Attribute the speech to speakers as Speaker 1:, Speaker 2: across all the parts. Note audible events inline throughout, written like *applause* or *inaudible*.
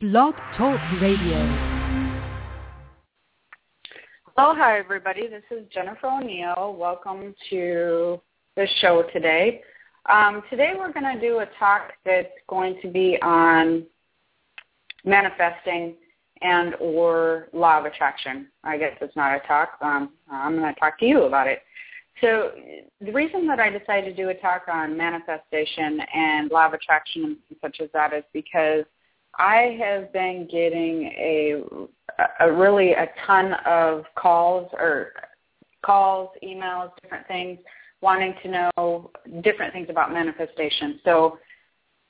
Speaker 1: Blog Talk Radio.
Speaker 2: Hi everybody. This is Jennifer O'Neill. Welcome to the show today. Um, today we're going to do a talk that's going to be on manifesting and or law of attraction. I guess it's not a talk. Um, I'm going to talk to you about it. So the reason that I decided to do a talk on manifestation and law of attraction and such as that is because I have been getting a, a really a ton of calls or calls, emails, different things, wanting to know different things about manifestation. So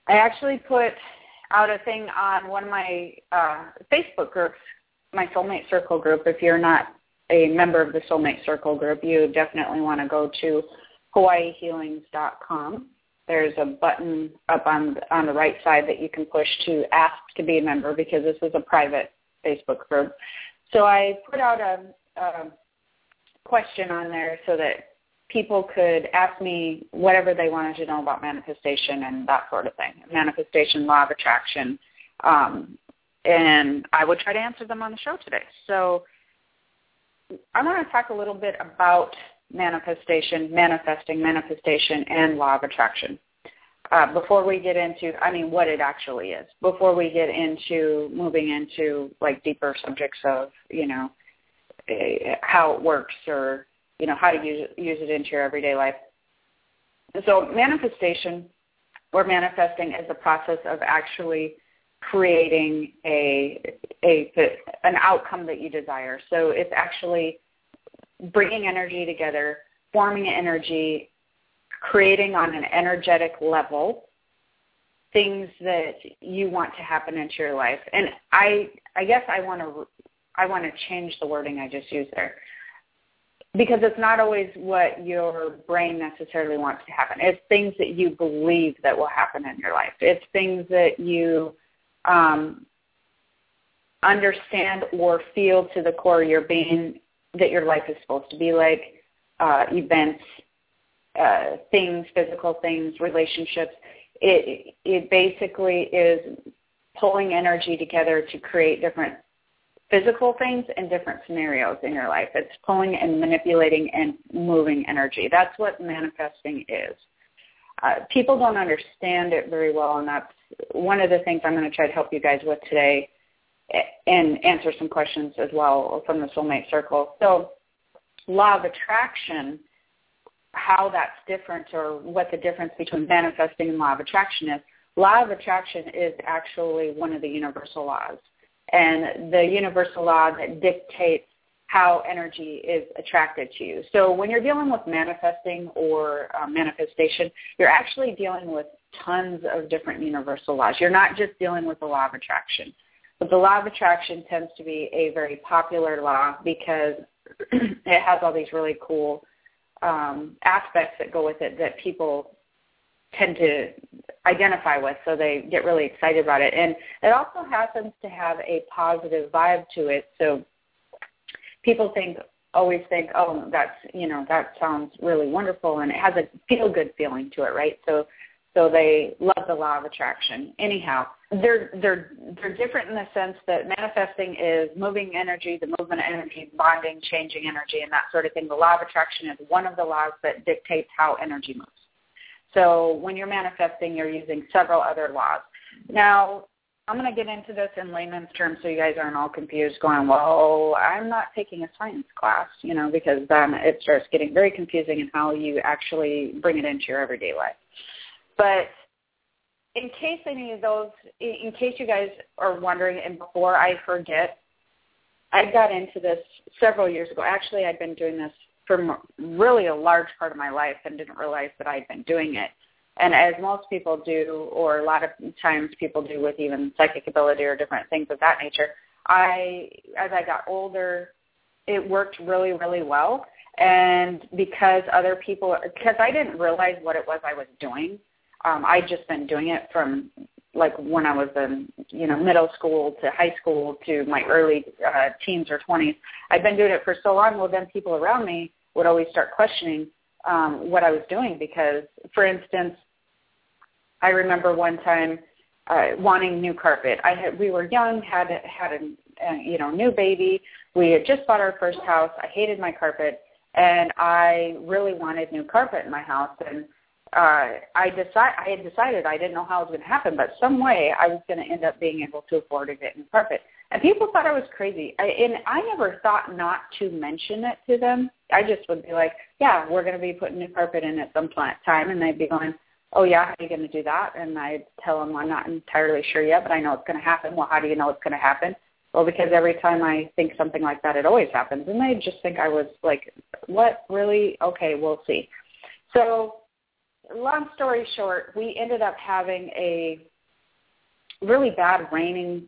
Speaker 2: I actually put out a thing on one of my uh, Facebook groups, my Soulmate Circle group. If you're not a member of the Soulmate Circle group, you definitely want to go to hawaiihealings.com there's a button up on on the right side that you can push to ask to be a member because this is a private Facebook group. So I put out a, a question on there so that people could ask me whatever they wanted to know about manifestation and that sort of thing, manifestation, law of attraction, um, and I would try to answer them on the show today. So I want to talk a little bit about manifestation, manifesting, manifestation, and law of attraction. Uh, before we get into, I mean, what it actually is, before we get into moving into like deeper subjects of, you know, uh, how it works or, you know, how to use it, use it into your everyday life. So manifestation or manifesting is the process of actually creating a, a an outcome that you desire. So it's actually bringing energy together, forming energy, creating on an energetic level things that you want to happen into your life. And I I guess I want to I want to change the wording I just used there. Because it's not always what your brain necessarily wants to happen. It's things that you believe that will happen in your life. It's things that you um, understand or feel to the core of your being that your life is supposed to be like, uh, events, uh, things, physical things, relationships. It, it basically is pulling energy together to create different physical things and different scenarios in your life. It's pulling and manipulating and moving energy. That's what manifesting is. Uh, people don't understand it very well, and that's one of the things I'm going to try to help you guys with today and answer some questions as well from the Soulmate Circle. So law of attraction, how that's different or what the difference between manifesting and law of attraction is, law of attraction is actually one of the universal laws. And the universal law that dictates how energy is attracted to you. So when you're dealing with manifesting or uh, manifestation, you're actually dealing with tons of different universal laws. You're not just dealing with the law of attraction. But the law of attraction tends to be a very popular law because *clears throat* it has all these really cool um, aspects that go with it that people tend to identify with, so they get really excited about it. And it also happens to have a positive vibe to it, so people think always think, oh, that's you know that sounds really wonderful, and it has a feel good feeling to it, right? So so they love the law of attraction. Anyhow, they're they're they're different in the sense that manifesting is moving energy, the movement of energy, bonding, changing energy, and that sort of thing. The law of attraction is one of the laws that dictates how energy moves. So when you're manifesting, you're using several other laws. Now, I'm going to get into this in layman's terms so you guys aren't all confused going, well, I'm not taking a science class, you know, because then it starts getting very confusing in how you actually bring it into your everyday life. But in case any of those, in case you guys are wondering, and before I forget, I got into this several years ago. Actually, I'd been doing this for really a large part of my life and didn't realize that I'd been doing it. And as most people do, or a lot of times people do with even psychic ability or different things of that nature, I, as I got older, it worked really, really well. And because other people, because I didn't realize what it was I was doing, um, I'd just been doing it from like when I was in you know middle school to high school to my early uh, teens or 20s. I'd been doing it for so long. Well, then people around me would always start questioning um, what I was doing because, for instance, I remember one time uh, wanting new carpet. I had we were young, had had a, a you know new baby. We had just bought our first house. I hated my carpet, and I really wanted new carpet in my house. And uh, I decide I had decided I didn't know how it was going to happen, but some way I was going to end up being able to afford to get new carpet. And people thought I was crazy. I, and I never thought not to mention it to them. I just would be like, "Yeah, we're going to be putting new carpet in at some time," and they'd be going, oh yeah, how are you going to do that? And I tell them I'm not entirely sure yet, but I know it's going to happen. Well, how do you know it's going to happen? Well, because every time I think something like that, it always happens. And they just think I was like, what, really? Okay, we'll see. So long story short, we ended up having a really bad raining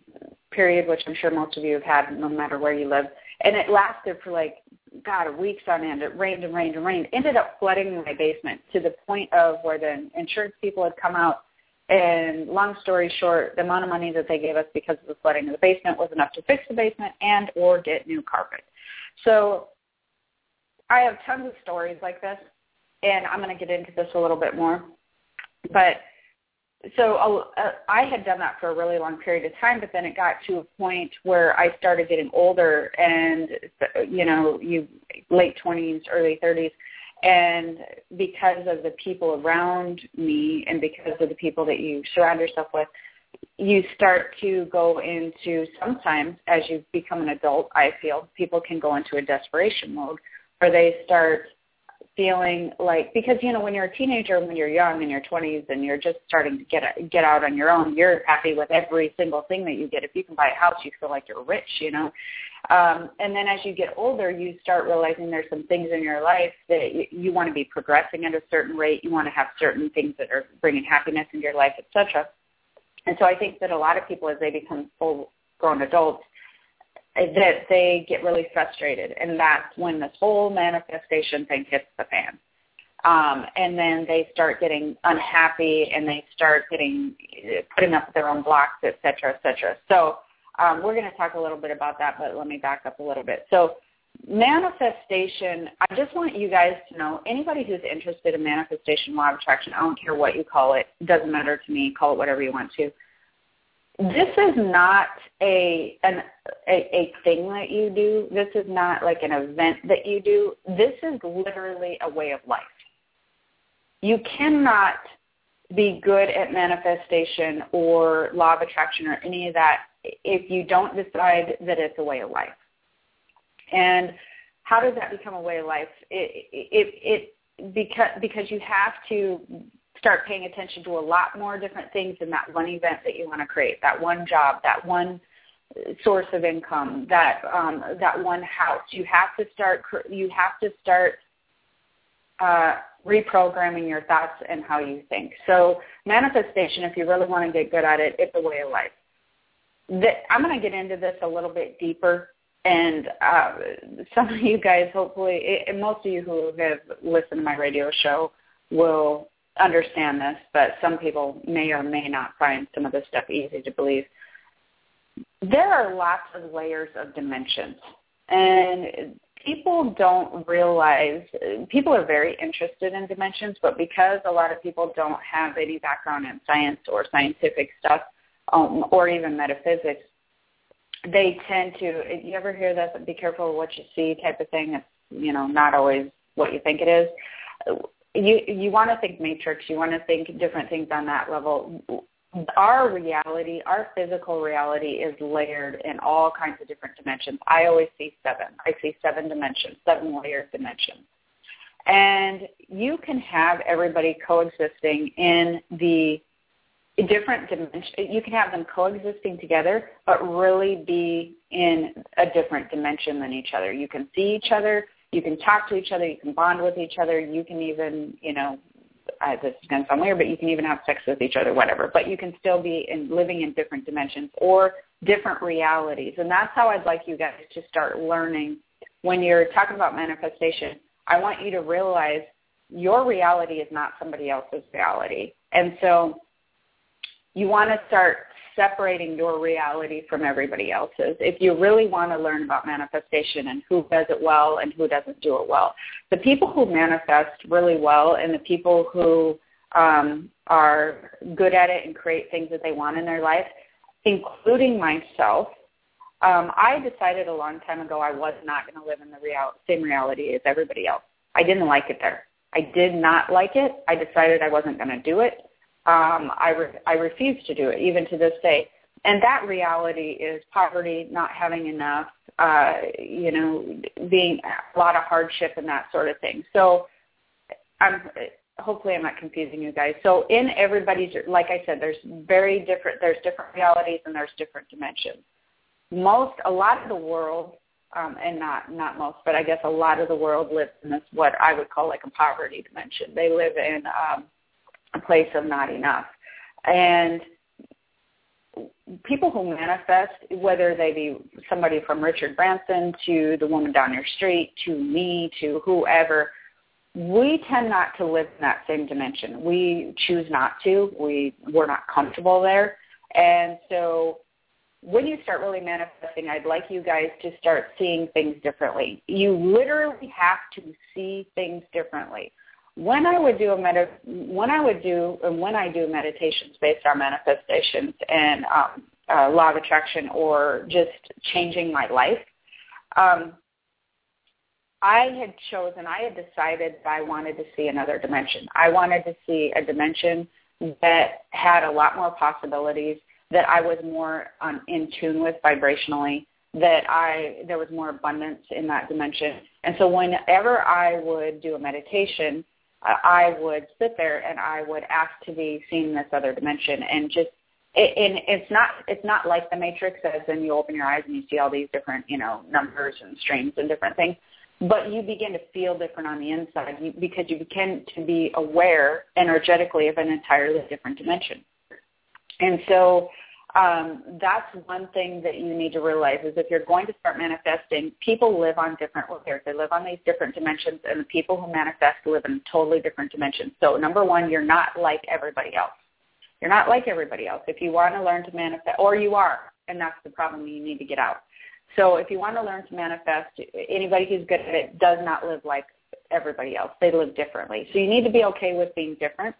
Speaker 2: period, which I'm sure most of you have had no matter where you live. And it lasted for like God, weeks on end. It rained and rained and rained. Ended up flooding my basement to the point of where the insurance people had come out. And long story short, the amount of money that they gave us because of the flooding of the basement was enough to fix the basement and or get new carpet. So I have tons of stories like this, and I'm going to get into this a little bit more. But so uh, I had done that for a really long period of time, but then it got to a point where I started getting older, and you know, you late twenties, early thirties, and because of the people around me, and because of the people that you surround yourself with, you start to go into sometimes as you become an adult. I feel people can go into a desperation mode, where they start feeling like because you know when you're a teenager when you're young in your 20s and you're just starting to get a, get out on your own you're happy with every single thing that you get. If you can buy a house you feel like you're rich you know? Um and then as you get older you start realizing there's some things in your life that you, you want to be progressing at a certain rate you want to have certain things that are bringing happiness into your life etc and so i think that a lot of people as they become full grown adults that they get really frustrated, and that's when this whole manifestation thing hits the fan. Um, and then they start getting unhappy, and they start getting putting up their own blocks, et cetera, et cetera. So um, we're going to talk a little bit about that, but let me back up a little bit. So manifestation, I just want you guys to know, anybody who's interested in manifestation, law of attraction, I don't care what you call it, doesn't matter to me, call it whatever you want to this is not a an a, a thing that you do. This is not like an event that you do. This is literally a way of life. You cannot be good at manifestation or law of attraction or any of that if you don't decide that it's a way of life. And how does that become a way of life? It, it, it because because you have to start paying attention to a lot more different things than that one event that you want to create, that one job, that one source of income, that um, that one house. You have to start. You have to start uh, reprogramming your thoughts and how you think. So manifestation, if you really want to get good at it, it's a way of life. The, I'm going to get into this a little bit deeper, and uh, *laughs* some of you guys, hopefully, and most of you who have listened to my radio show will understand this, but some people may or may not find some of this stuff easy to believe. There are lots of layers of dimensions, and people don't realize, people are very interested in dimensions, but because a lot of people don't have any background in science or scientific stuff um, or even metaphysics, they tend to, you ever hear that, be careful what you see type of thing? It's, you know, not always what you think it is you you want to think matrix you want to think different things on that level our reality our physical reality is layered in all kinds of different dimensions i always see seven i see seven dimensions seven layered dimensions and you can have everybody coexisting in the different dimensions. You can have them coexisting together, but really be in a different dimension than each other. You can see each other you can talk to each other, you can bond with each other, you can even, you know, uh, this is going to sound weird, but you can even have sex with each other, whatever. But you can still be in living in different dimensions or different realities. And that's how I'd like you guys to start learning when you're talking about manifestation. I want you to realize your reality is not somebody else's reality. And so you want to start separating your reality from everybody else's. If you really want to learn about manifestation and who does it well and who doesn't do it well, the people who manifest really well and the people who um, are good at it and create things that they want in their life, including myself. Um, I decided a long time ago I was not going to live in the real, same reality as everybody else. I didn't like it there. I did not like it. I decided I wasn't going to do it. Um, I, re- I refused to do it, even to this day. And that reality is poverty, not having enough, uh, you know, being a lot of hardship and that sort of thing. So I'm hopefully I'm not confusing you guys. So in everybody's, like I said, there's very different, there's different realities and there's different dimensions. Most, a lot of the world, um, and not not most, but I guess a lot of the world lives in this what I would call like a poverty dimension. They live in um, a place of not enough, and people who manifest, whether they be somebody from Richard Branson to the woman down your street to me to whoever, we tend not to live in that same dimension. We choose not to. We we're not comfortable there, and so when you start really manifesting, I'd like you guys to start seeing things differently. You literally have to see things differently. When I would do a med- when I would do and when I do meditations based on manifestations and um, uh, law of attraction or just changing my life, um, I had chosen, I had decided that I wanted to see another dimension. I wanted to see a dimension that had a lot more possibilities, that I was more um, in tune with vibrationally, that I there was more abundance in that dimension. And so whenever I would do a meditation, I would sit there and I would ask to be seen in this other dimension and just it, and it's not it's not like the matrix as in you open your eyes and you see all these different you know numbers and strings and different things. But you begin to feel different on the inside because you begin to be aware energetically of an entirely different dimension. And so um, that's one thing that you need to realize is if you're going to start manifesting, people live on different layers. They live on these different dimensions, and the people who manifest live in totally different dimensions. So number one, you're not like everybody else. You're not like everybody else. If you want to learn to manifest, or you are, and that's the problem you need to get out. So if you want to learn to manifest, anybody who's good at it does not live like everybody else. They live differently. So you need to be okay with being different.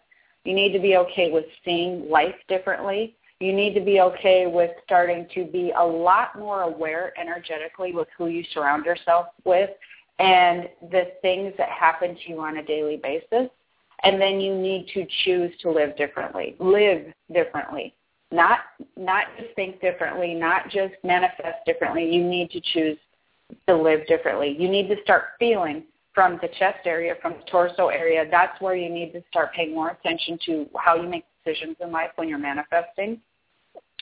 Speaker 2: You need to be okay with seeing life differently you need to be okay with starting to be a lot more aware energetically with who you surround yourself with and the things that happen to you on a daily basis. And then you need to choose to live differently, live differently, not not just think differently, not just manifest differently. You need to choose to live differently. You need to start feeling from the chest area, from the torso area. That's where you need to start paying more attention to how you make decisions in life when you're manifesting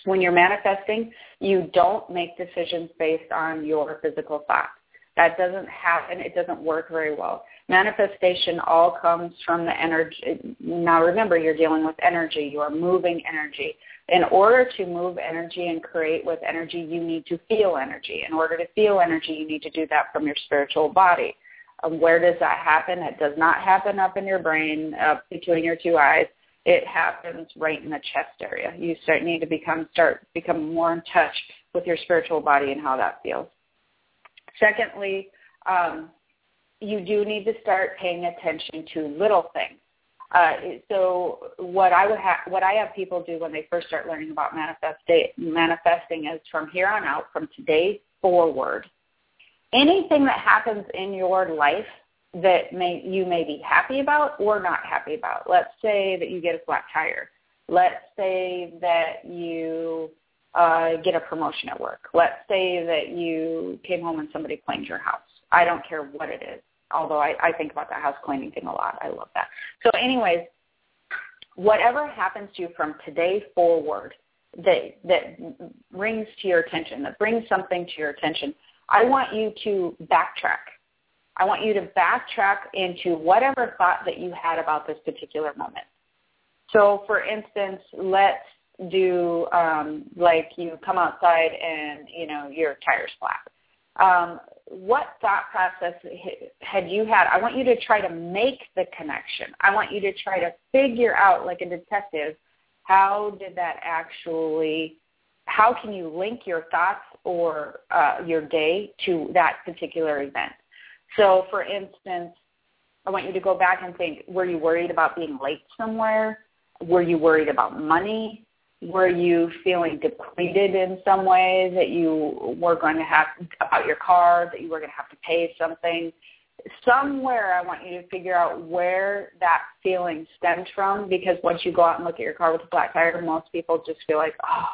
Speaker 2: when you're manifesting, you don't make decisions based on your physical thoughts. That doesn't happen. It doesn't work very well. Manifestation all comes from the energy. Now remember, you're dealing with energy. You are moving energy. In order to move energy and create with energy, you need to feel energy. In order to feel energy, you need to do that from your spiritual body. Um, where does that happen? It does not happen up in your brain, up between your two eyes it happens right in the chest area. You start need to become start become more in touch with your spiritual body and how that feels. Secondly, um, you do need to start paying attention to little things. Uh, so what I would have, what I have people do when they first start learning about manifesting, manifesting is from here on out, from today forward, anything that happens in your life that may you may be happy about or not happy about. Let's say that you get a flat tire. Let's say that you uh, get a promotion at work. Let's say that you came home and somebody cleaned your house. I don't care what it is. Although I, I think about that house cleaning thing a lot. I love that. So anyways, whatever happens to you from today forward that that brings to your attention, that brings something to your attention, I want you to backtrack I want you to backtrack into whatever thought that you had about this particular moment. So for instance, let's do um, like you come outside and, you know, your tire's flat. Um, what thought process had you had? I want you to try to make the connection. I want you to try to figure out, like a detective, how did that actually, how can you link your thoughts or uh, your day to that particular event? So, for instance, I want you to go back and think, were you worried about being late somewhere? were you worried about money? Were you feeling depleted in some way that you were going to have about your car, that you were going to have to pay something? Somewhere I want you to figure out where that feeling stems from because once you go out and look at your car with a flat tire, most people just feel like, oh,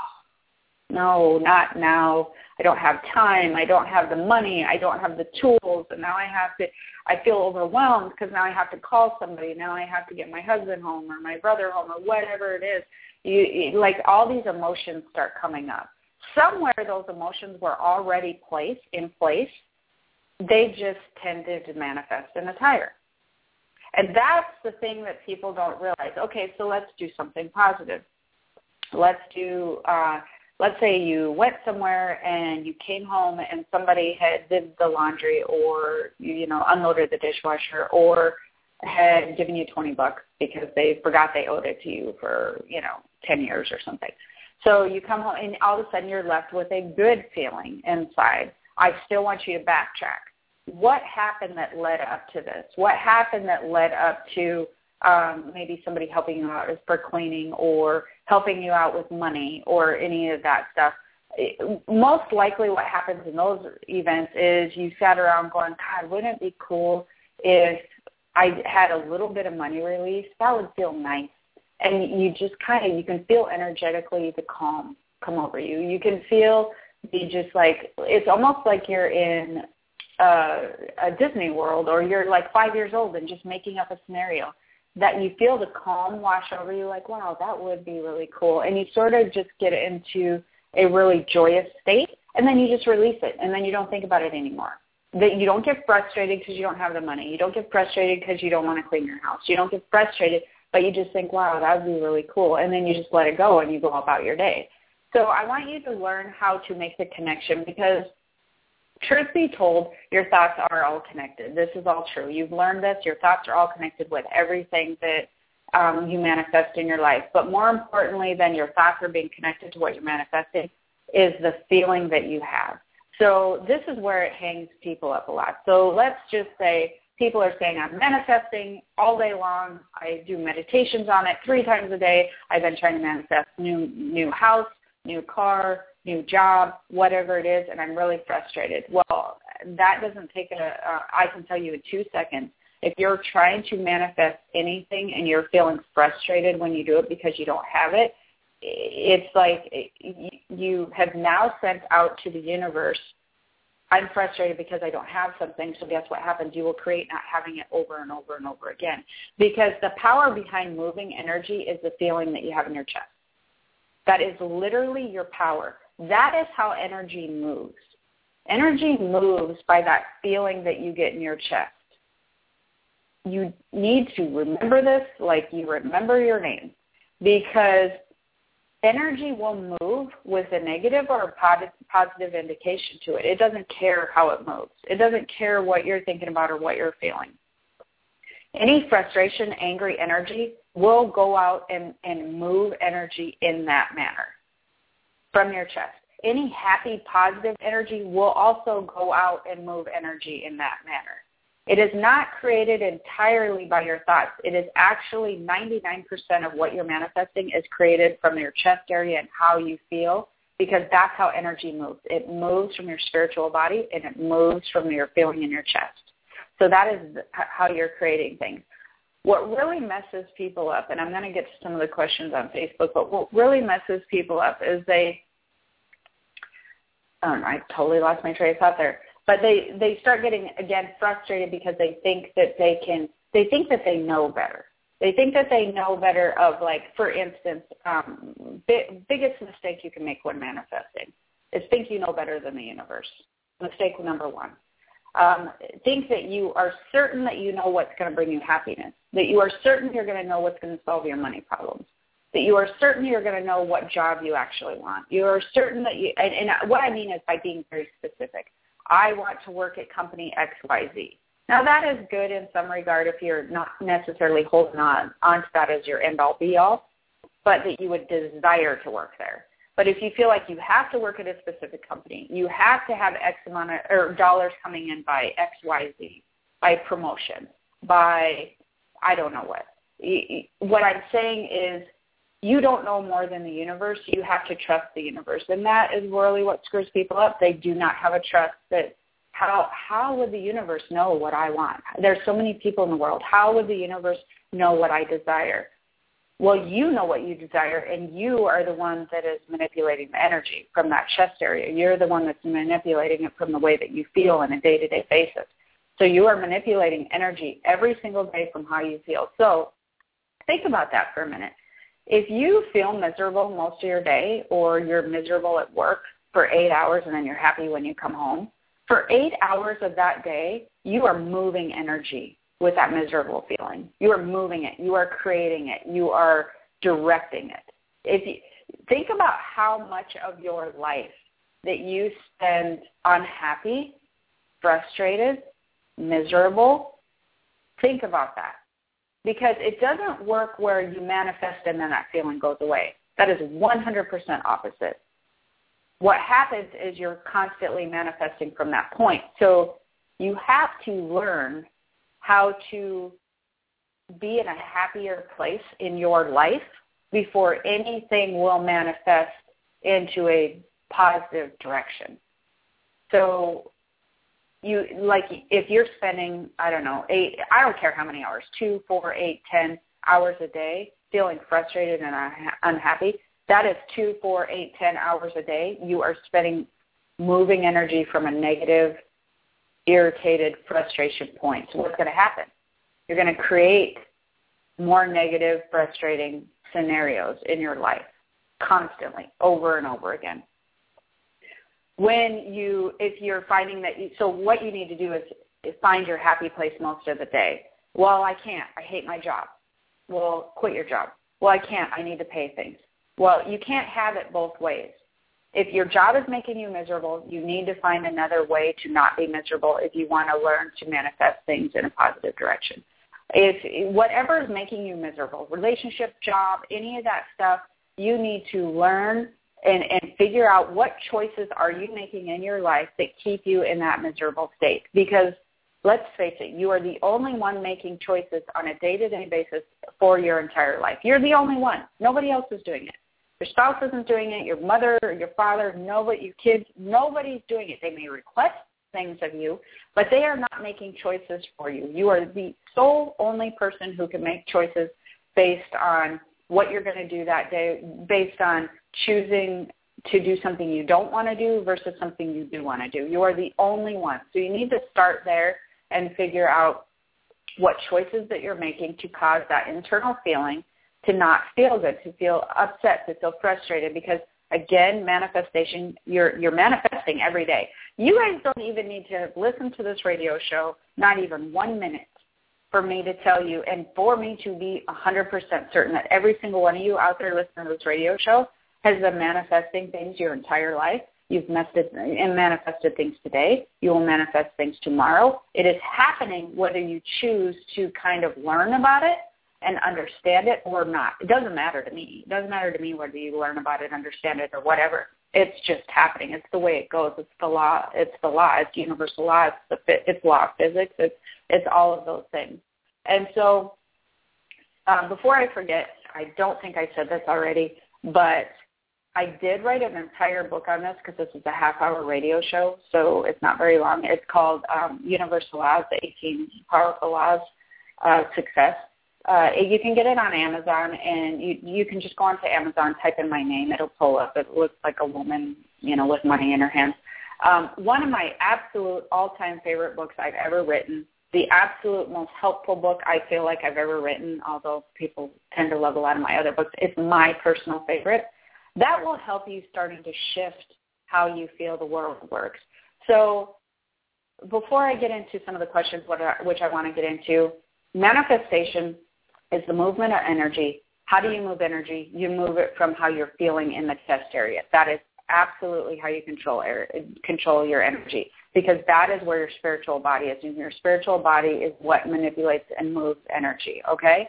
Speaker 2: no, not now. I don't have time. I don't have the money. I don't have the tools. And now I have to, I feel overwhelmed because now I have to call somebody. Now I have to get my husband home or my brother home or whatever it is. You, you like all these emotions start coming up. Somewhere those emotions were already placed in place. They just tended to manifest in a tire. And that's the thing that people don't realize. Okay, so let's do something positive. Let's do uh, let's say you went somewhere and you came home and somebody had did the laundry or you know unloaded the dishwasher or had given you 20 bucks because they forgot they owed it to you for you know 10 years or something. So you come home and all of a sudden you're left with a good feeling inside. I still want you to backtrack. What happened that led up to this? What happened that led up to um, maybe somebody helping you out for cleaning or helping you out with money or any of that stuff. Most likely what happens in those events is you sat around going, God, wouldn't it be cool if I had a little bit of money release? That would feel nice. And you just kind of, you can feel energetically the calm come over you. You can feel the just like, it's almost like you're in uh, a Disney World or you're like five years old and just making up a scenario that you feel the calm wash over you like, wow, that would be really cool. And you sort of just get into a really joyous state and then you just release it and then you don't think about it anymore. That you don't get frustrated because you don't have the money. You don't get frustrated because you don't want to clean your house. You don't get frustrated, but you just think, wow, that would be really cool. And then you just let it go and you go about your day. So I want you to learn how to make the connection because truth be told, your thoughts are all connected. This is all true. You've learned this. Your thoughts are all connected with everything that um, you manifest in your life. But more importantly than your thoughts are being connected to what you're manifesting is the feeling that you have. So this is where it hangs people up a lot. So let's just say people are saying I'm manifesting all day long. I do meditations on it three times a day. I've been trying to manifest new new house, new car, new job, whatever it is, and I'm really frustrated. Well, that doesn't take a, uh, I can tell you in two seconds. If you're trying to manifest anything and you're feeling frustrated when you do it because you don't have it, it's like you have now sent out to the universe, I'm frustrated because I don't have something, so guess what happens? You will create not having it over and over and over again. Because the power behind moving energy is the feeling that you have in your chest. That is literally your power. That is how energy moves. Energy moves by that feeling that you get in your chest. You need to remember this like you remember your name because energy will move with a negative or a positive indication to it. It doesn't care how it moves. It doesn't care what you're thinking about or what you're feeling. Any frustration, angry energy will go out and, and move energy in that manner from your chest. Any happy, positive energy will also go out and move energy in that manner. It is not created entirely by your thoughts. It is actually 99% of what you're manifesting is created from your chest area and how you feel because that's how energy moves. It moves from your spiritual body and it moves from your feeling in your chest. So that is how you're creating things. What really messes people up, and I'm going to get to some of the questions on Facebook, but what really messes people up is they um, I totally lost my train of thought there. But they they start getting again frustrated because they think that they can they think that they know better. They think that they know better of like for instance, um, bi- biggest mistake you can make when manifesting is think you know better than the universe. Mistake number one. Um, think that you are certain that you know what's going to bring you happiness. That you are certain you're going to know what's going to solve your money problems that you are certain you're going to know what job you actually want. You are certain that you, and, and what I mean is by being very specific. I want to work at company XYZ. Now that is good in some regard if you're not necessarily holding on onto that as your end all be all, but that you would desire to work there. But if you feel like you have to work at a specific company, you have to have X amount of or dollars coming in by X, Y, Z, by promotion, by I don't know what. What I'm saying is you don't know more than the universe. You have to trust the universe. And that is really what screws people up. They do not have a trust that how how would the universe know what I want? There's so many people in the world. How would the universe know what I desire? Well, you know what you desire, and you are the one that is manipulating the energy from that chest area. You're the one that's manipulating it from the way that you feel on a day-to-day basis. So you are manipulating energy every single day from how you feel. So think about that for a minute. If you feel miserable most of your day or you're miserable at work for eight hours and then you're happy when you come home, for eight hours of that day, you are moving energy with that miserable feeling. You are moving it. You are creating it. You are directing it. If you, think about how much of your life that you spend unhappy, frustrated, miserable, think about that. Because it doesn't work where you manifest and then that feeling goes away. That is 100% opposite what happens is you're constantly manifesting from that point. So you have to learn how to be in a happier place in your life before anything will manifest into a positive direction. So you like if you're spending I don't know eight I don't care how many hours two four eight ten hours a day feeling frustrated and unhappy that is two, four, eight, ten hours a day. You are spending moving energy from a negative, irritated frustration point. So what's going to happen? You're going to create more negative, frustrating scenarios in your life constantly, over and over again. When you, if you're finding that, you, so what you need to do is, is find your happy place most of the day. Well, I can't. I hate my job. Well, quit your job. Well, I can't. I need to pay things. Well, you can't have it both ways. If your job is making you miserable, you need to find another way to not be miserable if you want to learn to manifest things in a positive direction. If whatever is making you miserable, relationship, job, any of that stuff, you need to learn and, and figure out what choices are you making in your life that keep you in that miserable state. Because let's face it, you are the only one making choices on a day-to-day basis for your entire life. You're the only one. Nobody else is doing it. Your spouse isn't doing it. Your mother your father, nobody, your kids, nobody's doing it. They may request things of you, but they are not making choices for you. You are the sole only person who can make choices based on what you're going to do that day, based on choosing to do something you don't want to do versus something you do want to do. You are the only one. So you need to start there and figure out what choices that you're making to cause that internal feeling to not feel good, to feel upset, to feel frustrated because again, manifestation, you're you're manifesting every day. You guys don't even need to listen to this radio show, not even one minute, for me to tell you and for me to be 100% certain that every single one of you out there listening to this radio show has been manifesting things your entire life. You've manifested and manifested things today. You will manifest things tomorrow. It is happening whether you choose to kind of learn about it and understand it or not. It doesn't matter to me. It doesn't matter to me whether you learn about it, understand it, or whatever. It's just happening. It's the way it goes. It's the law. It's the law. It's universal law. It's the it's law of physics. It's it's all of those things. And so, um, before I forget, I don't think I said this already, but I did write an entire book on this because this is a half-hour radio show, so it's not very long. It's called um, Universal Laws: The 18 Powerful Laws of Success uh, you can get it on Amazon, and you you can just go onto Amazon, type in my name, it'll pull up. It looks like a woman, you know, with money in her hands. Um, one of my absolute all-time favorite books I've ever written. The absolute most helpful book I feel like I've ever written, although people tend to love a lot of my other books. It's my personal favorite. That will help you starting to shift how you feel the world works. So before I get into some of the questions which I want to get into, manifestation is the movement of energy. How do you move energy? You move it from how you're feeling in the chest area. That is absolutely how you control air, control your energy because that is where your spiritual body is. And your spiritual body is what manipulates and moves energy. Okay,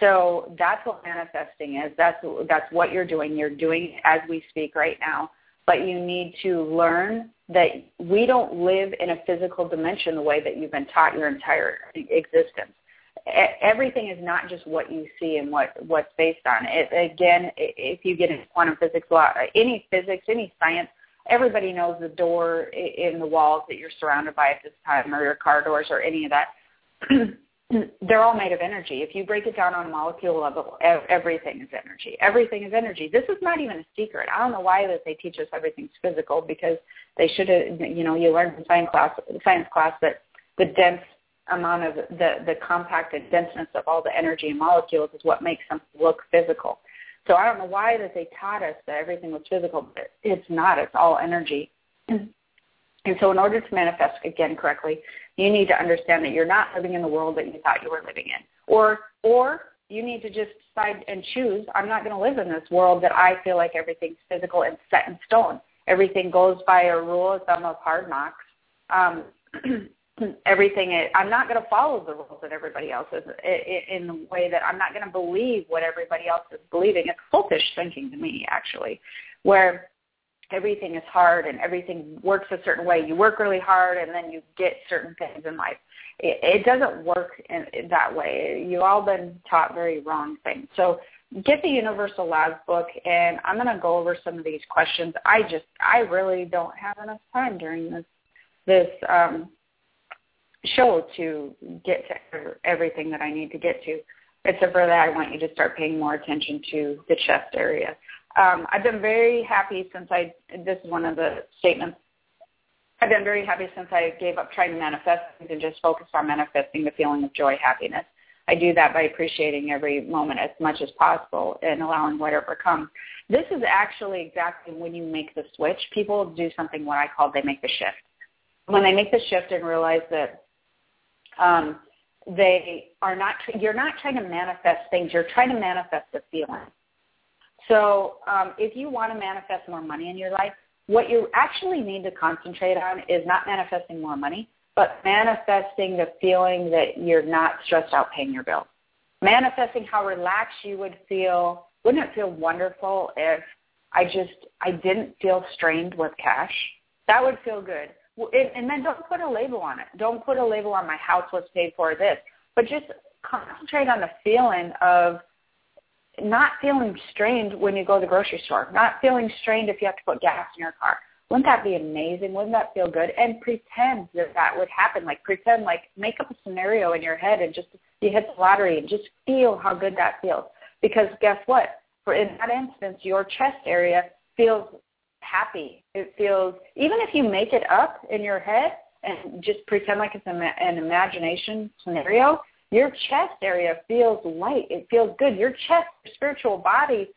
Speaker 2: so that's what manifesting is. That's that's what you're doing. You're doing as we speak right now. But you need to learn that we don't live in a physical dimension the way that you've been taught your entire existence everything is not just what you see and what what's based on it. Again, if you get into quantum physics, law any physics, any science, everybody knows the door in the walls that you're surrounded by at this time, or your car doors, or any of that. *clears throat* They're all made of energy. If you break it down on a molecule level, everything is energy. Everything is energy. This is not even a secret. I don't know why that they teach us everything's physical because they should have. You know, you learn in science class, science class that the dense amount of the, the compacted denseness of all the energy and molecules is what makes them look physical. So I don't know why that they taught us that everything was physical, but it's not. It's all energy. And so in order to manifest again correctly, you need to understand that you're not living in the world that you thought you were living in. Or or you need to just decide and choose, I'm not going to live in this world that I feel like everything's physical and set in stone. Everything goes by a rule of thumb of hard knocks. Um, *clears throat* everything I'm not going to follow the rules that everybody else is in the way that I'm not going to believe what everybody else is believing. It's cultish thinking to me, actually, where everything is hard and everything works a certain way. You work really hard and then you get certain things in life. It, it doesn't work in, in that way. You've all been taught very wrong things. So get the Universal Laws book, and I'm going to go over some of these questions. I just, I really don't have enough time during this this um, show to get to everything that I need to get to. Except for that, I want you to start paying more attention to the chest area. Um, I've been very happy since I, this is one of the statements, I've been very happy since I gave up trying to manifest and just focused on manifesting the feeling of joy, happiness. I do that by appreciating every moment as much as possible and allowing whatever comes. This is actually exactly when you make the switch. People do something what I call they make the shift. When they make the shift and realize that um, they are not. You're not trying to manifest things. You're trying to manifest a feeling. So um, if you want to manifest more money in your life, what you actually need to concentrate on is not manifesting more money, but manifesting the feeling that you're not stressed out paying your bills. Manifesting how relaxed you would feel. Wouldn't it feel wonderful if I just I didn't feel strained with cash? That would feel good and then don't put a label on it. Don't put a label on my house was paid for this, but just concentrate on the feeling of not feeling strained when you go to the grocery store, not feeling strained if you have to put gas in your car. Wouldn't that be amazing? Wouldn't that feel good? And pretend that that would happen. Like pretend, like make up a scenario in your head and just you hit the lottery and just feel how good that feels. Because guess what? For in that instance, your chest area feels happy. It feels, even if you make it up in your head and just pretend like it's an imagination scenario, your chest area feels light. It feels good. Your chest, your spiritual body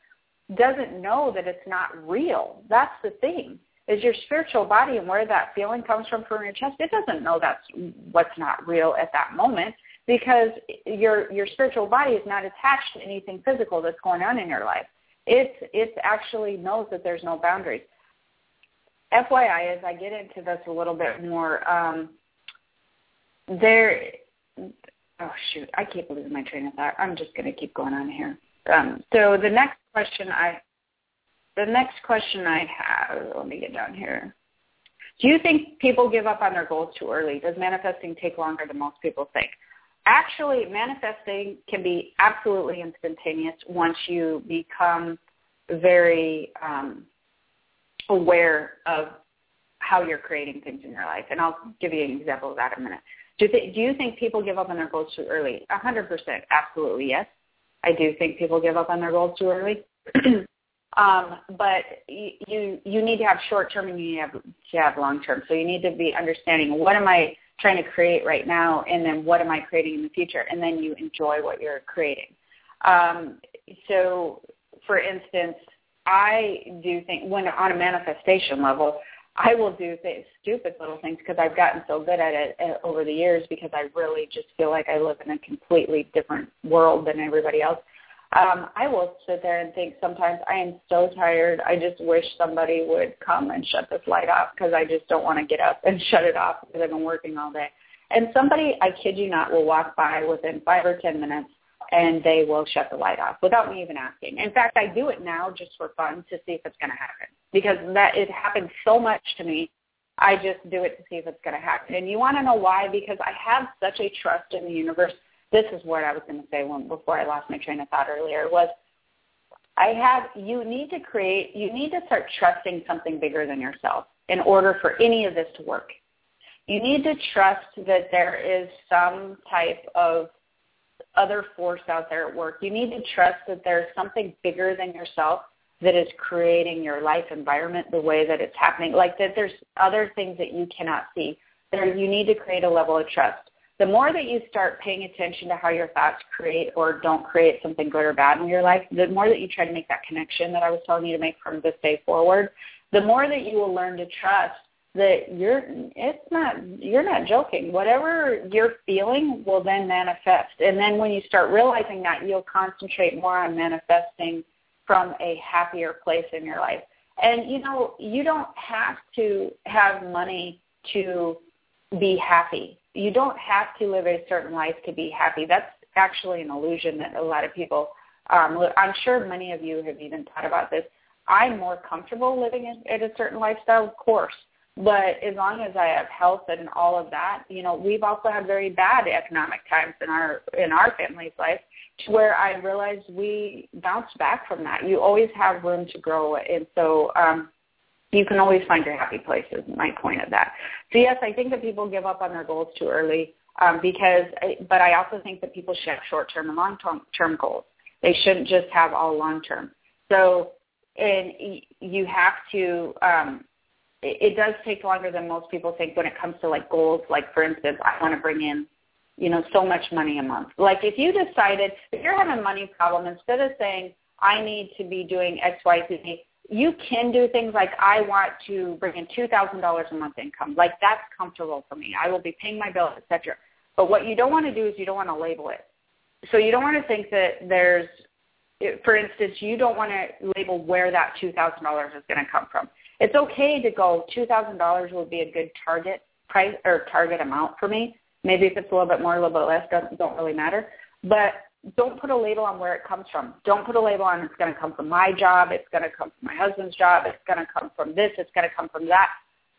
Speaker 2: doesn't know that it's not real. That's the thing. Is your spiritual body and where that feeling comes from from your chest, it doesn't know that's what's not real at that moment because your your spiritual body is not attached to anything physical that's going on in your life. It it actually knows that there's no boundaries. FYI, as I get into this a little bit more, um, there. Oh shoot! I keep losing my train of thought. I'm just going to keep going on here. Um, so the next question I, the next question I have. Let me get down here. Do you think people give up on their goals too early? Does manifesting take longer than most people think? Actually, manifesting can be absolutely instantaneous once you become very um, aware of how you're creating things in your life. And I'll give you an example of that in a minute. Do, th- do you think people give up on their goals too early? A hundred percent, absolutely yes. I do think people give up on their goals too early. *clears throat* um, but you you need to have short term and you need to have, to have long term. So you need to be understanding what am I trying to create right now, and then what am I creating in the future, and then you enjoy what you're creating. Um, so, for instance, I do think when on a manifestation level, I will do stupid little things because I've gotten so good at it uh, over the years because I really just feel like I live in a completely different world than everybody else. Um, I will sit there and think sometimes I am so tired. I just wish somebody would come and shut this light off because I just don't want to get up and *laughs* shut it off because I've been working all day. And somebody, I kid you not, will walk by within five or ten minutes and they will shut the light off without me even asking. In fact, I do it now just for fun to see if it's going to happen because that it happens so much to me. I just do it to see if it's going to happen. And you want to know why? Because I have such a trust in the universe this is what I was going to say when, before I lost my train of thought earlier was I have you need to create you need to start trusting something bigger than yourself in order for any of this to work. You need to trust that there is some type of other force out there at work. You need to trust that there's something bigger than yourself that is creating your life environment the way that it's happening. Like that there's other things that you cannot see. There you need to create a level of trust. The more that you start paying attention to how your thoughts create or don't create something good or bad in your life, the more that you try to make that connection that I was telling you to make from this day forward, the more that you will learn to trust that you're it's not you're not joking. Whatever you're feeling will then manifest. And then when you start realizing that you'll concentrate more on manifesting from a happier place in your life. And you know you don't have to have money to be happy you don't have to live a certain life to be happy that's actually an illusion that a lot of people um i'm sure many of you have even thought about this i'm more comfortable living at a certain lifestyle of course but as long as I have health and all of that, you know, we've also had very bad economic times in our in our family's life to where I realized we bounced back from that. You always have room to grow and so um you can always find your happy place is my point of that. So yes, I think that people give up on their goals too early um, because, but I also think that people should have short-term and long-term goals. They shouldn't just have all long-term. So, and you have to um, it, does take longer than most people think when it comes to like goals. Like for instance, I want to bring in, you know, so much money a month. Like if you decided if you're having a money problem, instead of saying I need to be doing X, Y, Z, you can do things like I want to bring in two thousand dollars a month income. Like that's comfortable for me. I will be paying my bills, etc. But what you don't want to do is you don't want to label it. So you don't want to think that there's, for instance, you don't want to label where that two thousand dollars is going to come from it's okay to go $2,000 would be a good target price or target amount for me. Maybe if it's a little bit more, a little bit less, doesn't don't really matter. But don't put a label on where it comes from. Don't put a label on it's going to come from my job, it's going to come from my husband's job, it's going to come from this, it's going to come from that.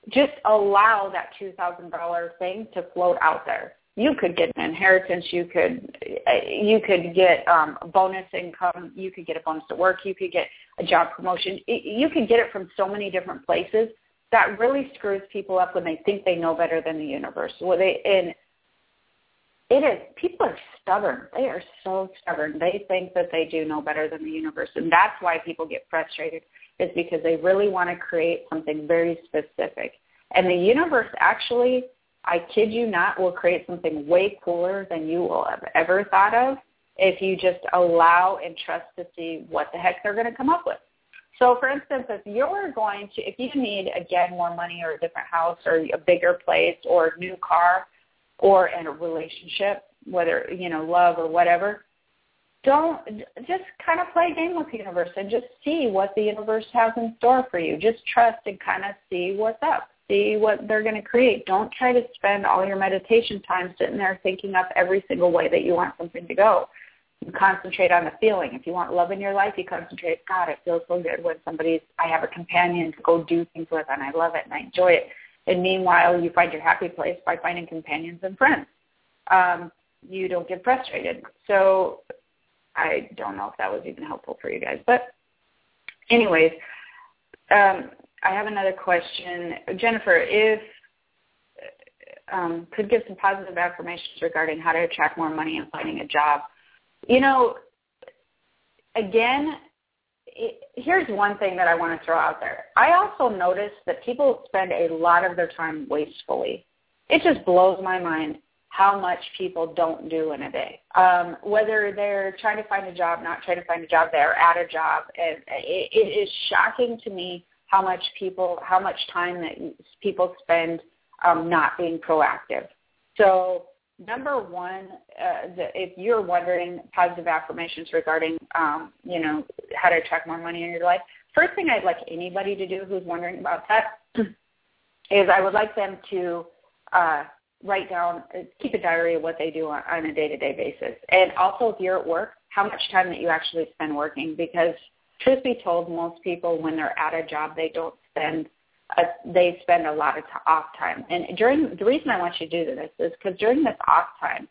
Speaker 2: Just allow that $2,000 thing to float out there you could get an inheritance you could you could get um bonus income you could get a bonus at work you could get a job promotion you could get it from so many different places that really screws people up when they think they know better than the universe well they and it is. People are stubborn. They are so stubborn. They think that they do know better than the universe and that's why people get frustrated is because they really want to create something very specific. And the universe actually I kid you not, will create something way cooler than you will have ever thought of if you just allow and trust to see what the heck they're going to come up with. So for instance, if you're going to, if you need, again, more money or a different house or a bigger place or a new car or in a relationship, whether, you know, love or whatever, don't just kind of play a game with the universe and just see what the universe has in store for you. Just trust and kind of see what's up see what they're going to create. Don't try to spend all your meditation time sitting there thinking up every single way that you want something to go. You concentrate on the feeling. If you want love in your life, you concentrate, God, it feels so good when somebody's, I have a companion to go do things with and I love it and I enjoy it. And meanwhile, you find your happy place by finding companions and friends. Um, you don't get frustrated. So I don't know if that was even helpful for you guys. But anyways, um, I have another question. Jennifer, if um, could give some positive affirmations regarding how to attract more money and finding a job. You know, again, it, here's one thing that I want to throw out there. I also notice that people spend a lot of their time wastefully. It just blows my mind how much people don't do in a day. Um, whether they're trying to find a job, not trying to find a job, they're at a job. And it, it is shocking to me how much people, how much time that people spend um, not being proactive. So number one, uh, the, if you're wondering positive affirmations regarding, um, you know, how to attract more money in your life, first thing I'd like anybody to do who's wondering about that *clears throat* is I would like them to uh, write down, uh, keep a diary of what they do on, on a day-to-day basis. And also if you're at work, how much time that you actually spend working because – truth be told, most people when they're at a job, they don't spend a, they spend a lot of t- off time. And during the reason I want you to do this is because during this off time,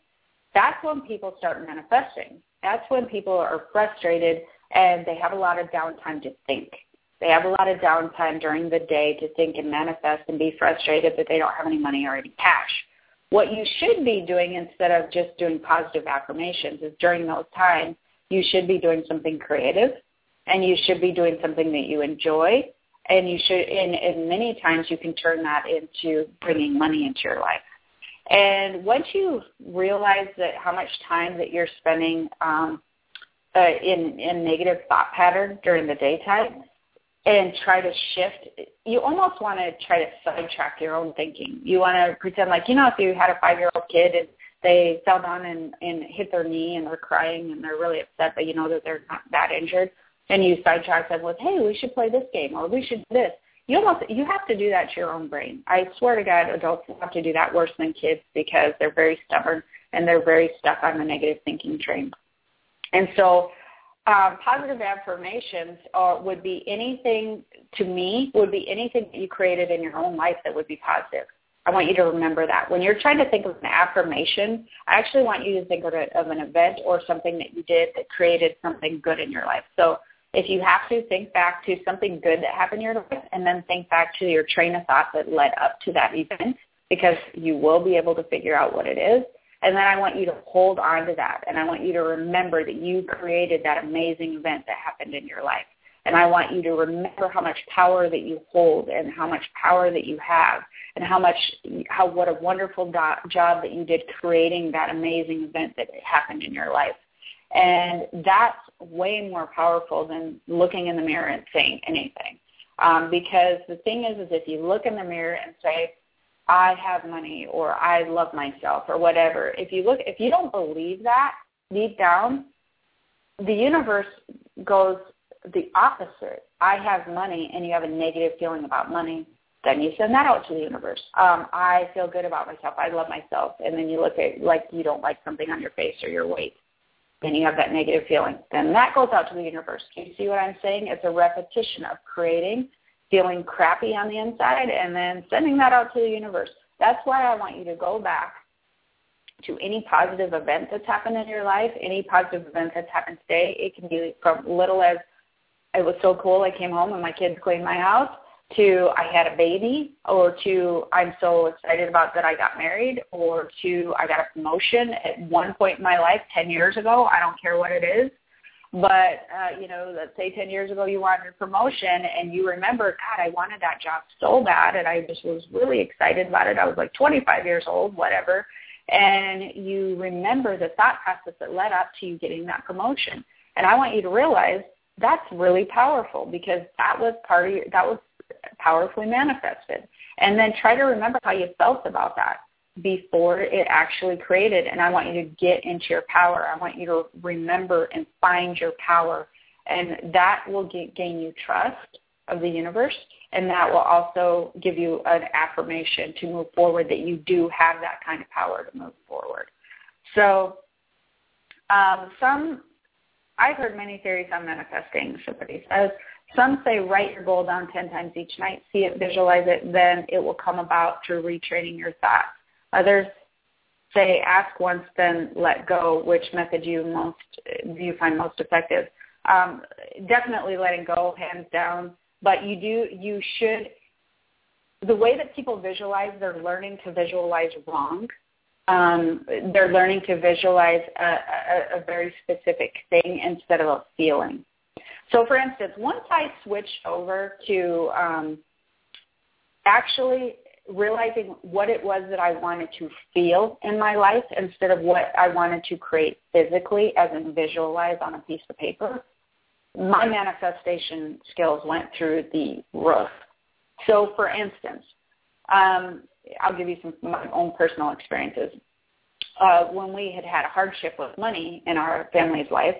Speaker 2: that's when people start manifesting. That's when people are frustrated and they have a lot of downtime to think. They have a lot of downtime during the day to think and manifest and be frustrated that they don't have any money or any cash. What you should be doing instead of just doing positive affirmations is during those times, you should be doing something creative and you should be doing something that you enjoy and you should and, and many times you can turn that into bringing money into your life. And once you realize that how much time that you're spending um, uh, in in negative thought pattern during the daytime and try to shift you almost want to try to sidetrack your own thinking. You want to pretend like you know if you had a five year old kid and they fell down and, and hit their knee and they're crying and they're really upset but you know that they're not that injured and you sidetrack them with, hey, we should play this game or we should this. You almost you have to do that to your own brain. I swear to God, adults have to do that worse than kids because they're very stubborn and they're very stuck on the negative thinking train. And so, um, positive affirmations are, would be anything to me would be anything that you created in your own life that would be positive. I want you to remember that. When you're trying to think of an affirmation, I actually want you to think of, of an event or something that you did that created something good in your life. So if you have to, think back to something good that happened in your life and then think back to your train of thought that led up to that event because you will be able to figure out what it is. And then I want you to hold on to that and I want you to remember that you created that amazing event that happened in your life. And I want you to remember how much power that you hold and how much power that you have and how much, how, what a wonderful do- job that you did creating that amazing event that happened in your life. And that's way more powerful than looking in the mirror and saying anything. Um, because the thing is, is if you look in the mirror and say, I have money or I love myself or whatever, if you look, if you don't believe that deep down, the universe goes the opposite. I have money and you have a negative feeling about money, then you send that out to the universe. Um, I feel good about myself. I love myself. And then you look at like you don't like something on your face or your weight then you have that negative feeling. Then that goes out to the universe. Do you see what I'm saying? It's a repetition of creating, feeling crappy on the inside, and then sending that out to the universe. That's why I want you to go back to any positive event that's happened in your life, any positive event that's happened today. It can be from little as it was so cool I came home and my kids cleaned my house to I had a baby or to I'm so excited about that I got married or to I got a promotion at one point in my life 10 years ago. I don't care what it is. But, uh, you know, let's say 10 years ago you wanted a promotion and you remember, God, I wanted that job so bad and I just was really excited about it. I was like 25 years old, whatever. And you remember the thought process that led up to you getting that promotion. And I want you to realize that's really powerful because that was part of your, that was powerfully manifested. And then try to remember how you felt about that before it actually created. And I want you to get into your power. I want you to remember and find your power. And that will get, gain you trust of the universe. And that will also give you an affirmation to move forward that you do have that kind of power to move forward. So um, some, I've heard many theories on manifesting. Somebody says some say write your goal down 10 times each night, see it, visualize it, then it will come about through retraining your thoughts. Others say ask once, then let go, which method you most do you find most effective. Um, definitely letting go, hands down, but you do, you should, the way that people visualize, they're learning to visualize wrong. Um, they're learning to visualize a, a, a very specific thing instead of a feeling. So for instance, once I switched over to um, actually realizing what it was that I wanted to feel in my life instead of what I wanted to create physically as in visualize on a piece of paper, my manifestation skills went through the roof. So for instance, um, I'll give you some my own personal experiences. Uh, when we had had a hardship with money in our family's life,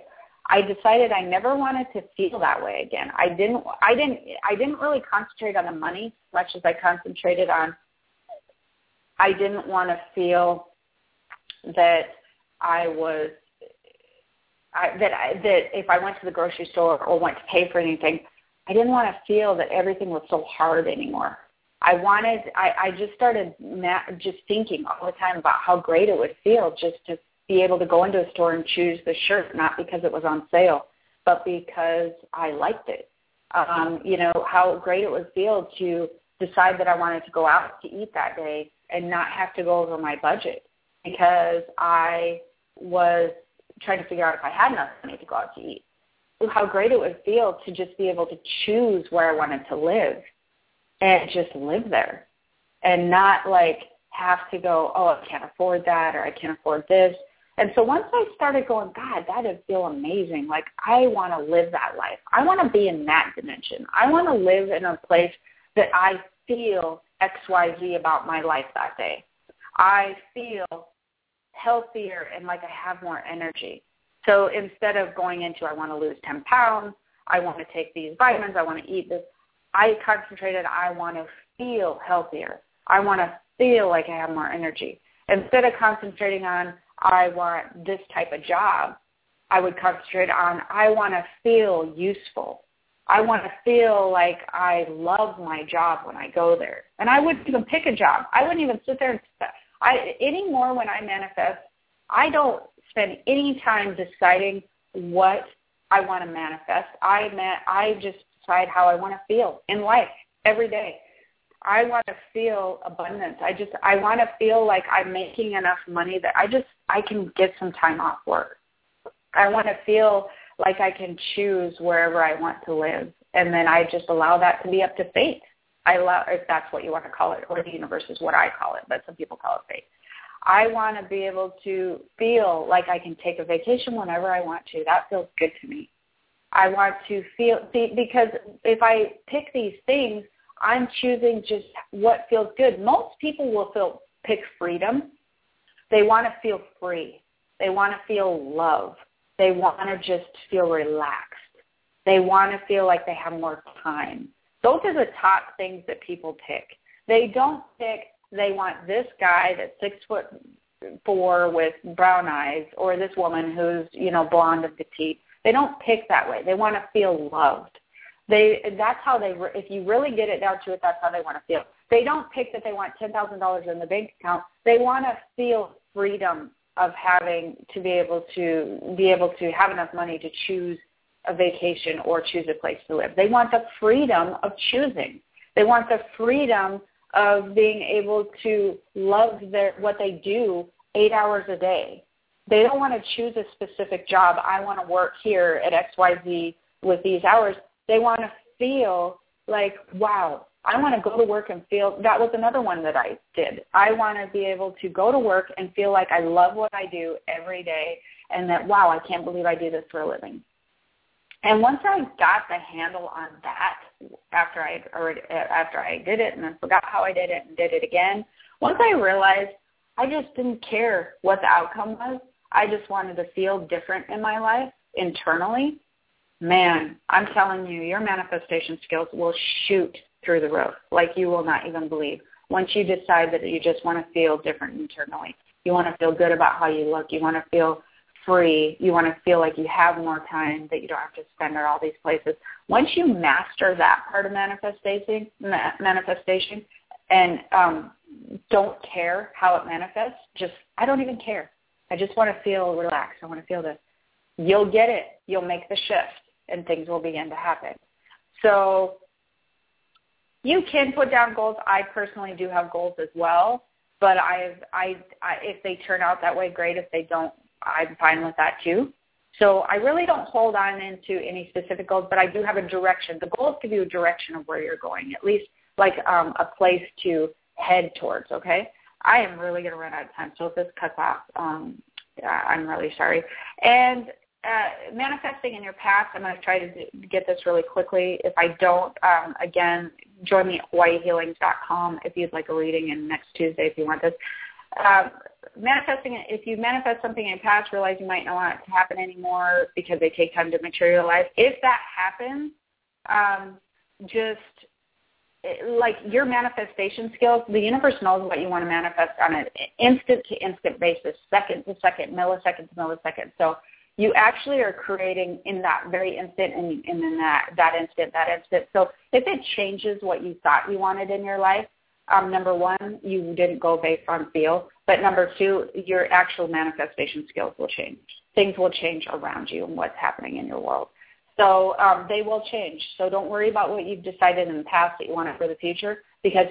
Speaker 2: I decided I never wanted to feel that way again. I didn't I didn't I didn't really concentrate on the money as much as I concentrated on I didn't want to feel that I was I, that I, that if I went to the grocery store or went to pay for anything, I didn't want to feel that everything was so hard anymore. I wanted I, I just started ma- just thinking all the time about how great it would feel just to be able to go into a store and choose the shirt, not because it was on sale, but because I liked it. Um, you know, how great it would feel to decide that I wanted to go out to eat that day and not have to go over my budget because I was trying to figure out if I had enough money to go out to eat. How great it would feel to just be able to choose where I wanted to live and just live there and not like have to go, oh, I can't afford that or I can't afford this. And so once I started going, God, that would feel amazing. Like I want to live that life. I want to be in that dimension. I want to live in a place that I feel XYZ about my life that day. I feel healthier and like I have more energy. So instead of going into I want to lose 10 pounds, I want to take these vitamins, I want to eat this, I concentrated I want to feel healthier. I want to feel like I have more energy. Instead of concentrating on I want this type of job, I would concentrate on I want to feel useful. I want to feel like I love my job when I go there. And I wouldn't even pick a job. I wouldn't even sit there and I anymore when I manifest, I don't spend any time deciding what I want to manifest. I man, I just decide how I want to feel in life every day. I want to feel abundance. I just I want to feel like I'm making enough money that I just I can get some time off work. I want to feel like I can choose wherever I want to live, and then I just allow that to be up to fate. I allow if that's what you want to call it, or the universe is what I call it, but some people call it fate. I want to be able to feel like I can take a vacation whenever I want to. That feels good to me. I want to feel see, because if I pick these things, I'm choosing just what feels good. Most people will feel pick freedom. They want to feel free. They want to feel love. They want to just feel relaxed. They want to feel like they have more time. Those are the top things that people pick. They don't pick they want this guy that's six foot four with brown eyes or this woman who's, you know, blonde and petite. They don't pick that way. They want to feel loved. They that's how they if you really get it down to it, that's how they want to feel. They don't pick that they want ten thousand dollars in the bank account. They want to feel freedom of having to be able to be able to have enough money to choose a vacation or choose a place to live. They want the freedom of choosing. They want the freedom of being able to love their what they do eight hours a day. They don't want to choose a specific job. I want to work here at XYZ with these hours. They want to feel like, wow, I want to go to work and feel that was another one that I did. I want to be able to go to work and feel like I love what I do every day and that wow, I can't believe I do this for a living. And once I got the handle on that, after I already after I did it and then forgot how I did it and did it again, once I realized I just didn't care what the outcome was, I just wanted to feel different in my life internally. Man, I'm telling you, your manifestation skills will shoot through the roof like you will not even believe. Once you decide that you just want to feel different internally, you want to feel good about how you look, you want to feel free. You want to feel like you have more time, that you don't have to spend at all these places. Once you master that part of manifestation, manifestation, and um, don't care how it manifests, just I don't even care. I just want to feel relaxed. I want to feel this. You'll get it. You'll make the shift, and things will begin to happen. So you can put down goals. I personally do have goals as well, but I've I, I if they turn out that way, great. If they don't, I'm fine with that too. So I really don't hold on into any specific goals, but I do have a direction. The goals give you a direction of where you're going, at least like um, a place to head towards. Okay, I am really going to run out of time, so if this cuts off, um, I'm really sorry. And uh, manifesting in your past, I'm going to try to get this really quickly. If I don't, um, again, join me at hawaiihealings.com if you'd like a reading, and next Tuesday if you want this. Uh, manifesting if you manifest something in the past, realize you might not want it to happen anymore because they take time to materialize. If that happens, um, just like your manifestation skills, the universe knows what you want to manifest on an instant to instant basis, second to second, millisecond to millisecond. So you actually are creating in that very instant and, and in that, that instant, that instant. So if it changes what you thought you wanted in your life, um, number one, you didn't go based on feel, but number two, your actual manifestation skills will change. Things will change around you and what's happening in your world. So um, they will change. So don't worry about what you've decided in the past that you want it for the future because